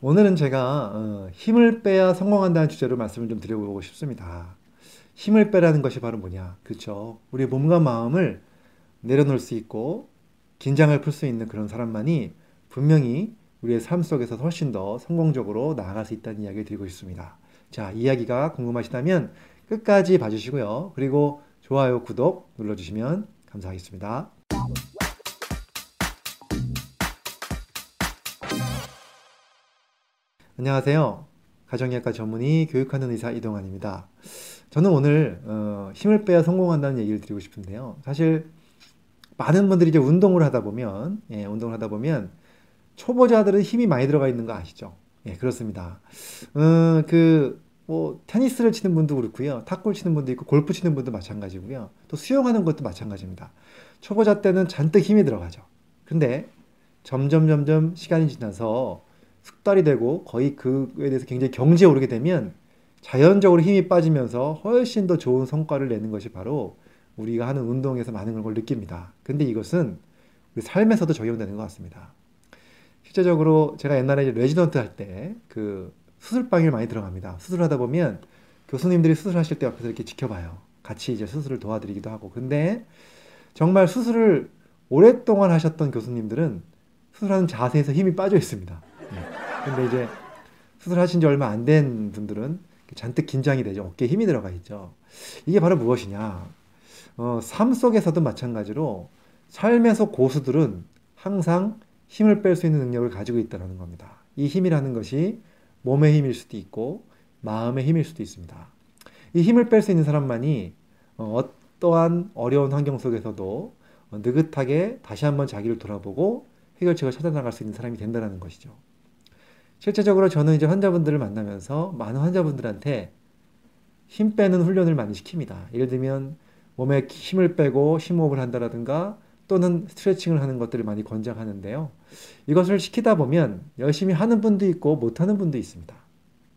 오늘은 제가 어, 힘을 빼야 성공한다는 주제로 말씀을 좀 드려보고 싶습니다. 힘을 빼라는 것이 바로 뭐냐? 그렇죠. 우리 몸과 마음을 내려놓을 수 있고 긴장을 풀 수 있는 그런 사람만이 분명히 우리의 삶 속에서 훨씬 더 성공적으로 나아갈 수 있다는 이야기를 드리고 있습니다. 자, 이야기가 궁금하시다면 끝까지 봐주시고요. 그리고 좋아요, 구독 눌러주시면 감사하겠습니다. 안녕하세요. 가정의학과 전문의 교육하는 의사 이동환입니다. 저는 오늘 어, 힘을 빼야 성공한다는 얘기를 드리고 싶은데요. 사실 많은 분들이 이제 운동을 하다 보면 예, 운동을 하다 보면 초보자들은 힘이 많이 들어가 있는 거 아시죠? 예, 그렇습니다. 음, 그 뭐 테니스를 치는 분도 그렇고요. 탁구를 치는 분도 있고 골프 치는 분도 마찬가지고요. 또 수영하는 것도 마찬가지입니다. 초보자 때는 잔뜩 힘이 들어가죠. 근데 점점 점점 시간이 지나서 숙달이 되고 거의 그에 대해서 굉장히 경지에 오르게 되면 자연적으로 힘이 빠지면서 훨씬 더 좋은 성과를 내는 것이 바로 우리가 하는 운동에서 많은 걸 느낍니다. 근데 이것은 우리 삶에서도 적용되는 것 같습니다. 실제적으로 제가 옛날에 레지던트 할 때 그 수술방에 많이 들어갑니다. 수술하다 보면 교수님들이 수술하실 때 옆에서 이렇게 지켜봐요. 같이 이제 수술을 도와드리기도 하고. 근데 정말 수술을 오랫동안 하셨던 교수님들은 수술하는 자세에서 힘이 빠져 있습니다. 근데 이제 수술하신 지 얼마 안 된 분들은 잔뜩 긴장이 되죠. 어깨에 힘이 들어가 있죠. 이게 바로 무엇이냐. 어, 삶 속에서도 마찬가지로 삶에서 고수들은 항상 힘을 뺄 수 있는 능력을 가지고 있다는 겁니다. 이 힘이라는 것이 몸의 힘일 수도 있고 마음의 힘일 수도 있습니다. 이 힘을 뺄 수 있는 사람만이 어, 어떠한 어려운 환경 속에서도 느긋하게 다시 한번 자기를 돌아보고 해결책을 찾아나갈 수 있는 사람이 된다는 것이죠. 실제적으로 저는 이제 환자분들을 만나면서 많은 환자분들한테 힘 빼는 훈련을 많이 시킵니다. 예를 들면 몸에 힘을 빼고 심호흡을 한다라든가 또는 스트레칭을 하는 것들을 많이 권장하는데요. 이것을 시키다 보면 열심히 하는 분도 있고 못하는 분도 있습니다.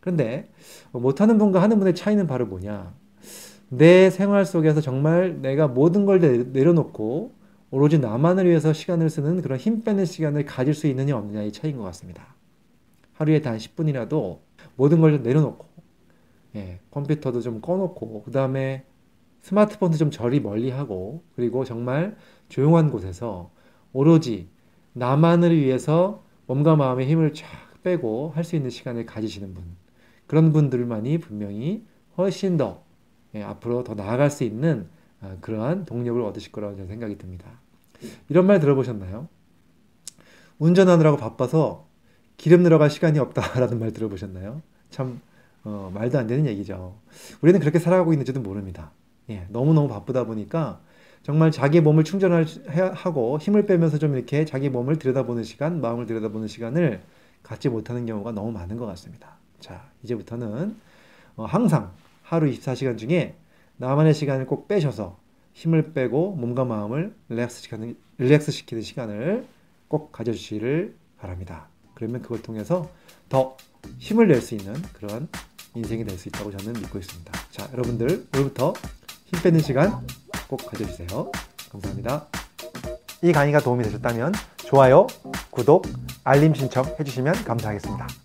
그런데 못하는 분과 하는 분의 차이는 바로 뭐냐? 내 생활 속에서 정말 내가 모든 걸 내려놓고 오로지 나만을 위해서 시간을 쓰는 그런 힘 빼는 시간을 가질 수 있느냐 없느냐의 차이인 것 같습니다. 하루에 단 10분이라도 모든 걸좀 내려놓고 예, 컴퓨터도 좀 꺼놓고 그 다음에 스마트폰도 좀 저리 멀리하고 그리고 정말 조용한 곳에서 오로지 나만을 위해서 몸과 마음의 힘을 쫙 빼고 할 수 있는 시간을 가지시는 분 그런 분들만이 분명히 훨씬 더 예, 앞으로 더 나아갈 수 있는 아, 그러한 동력을 얻으실 거라고 저는 생각이 듭니다. 이런 말 들어보셨나요? 운전하느라고 바빠서 기름 들어갈 시간이 없다라는 말 들어보셨나요? 참 어, 말도 안 되는 얘기죠. 우리는 그렇게 살아가고 있는지도 모릅니다. 예, 너무너무 바쁘다 보니까 정말 자기 몸을 충전하고 힘을 빼면서 좀 이렇게 자기 몸을 들여다보는 시간, 마음을 들여다보는 시간을 갖지 못하는 경우가 너무 많은 것 같습니다. 자, 이제부터는 어, 항상 하루 24시간 중에 나만의 시간을 꼭 빼셔서 힘을 빼고 몸과 마음을 릴렉스 시키는, 릴렉스 시키는 시간을 꼭 가져주시기를 바랍니다. 그러면 그걸 통해서 더 힘을 낼 수 있는 그런 인생이 될 수 있다고 저는 믿고 있습니다. 자, 여러분들 오늘부터 힘 빼는 시간 꼭 가져주세요. 감사합니다. 이 강의가 도움이 되셨다면 좋아요, 구독, 알림 신청 해주시면 감사하겠습니다.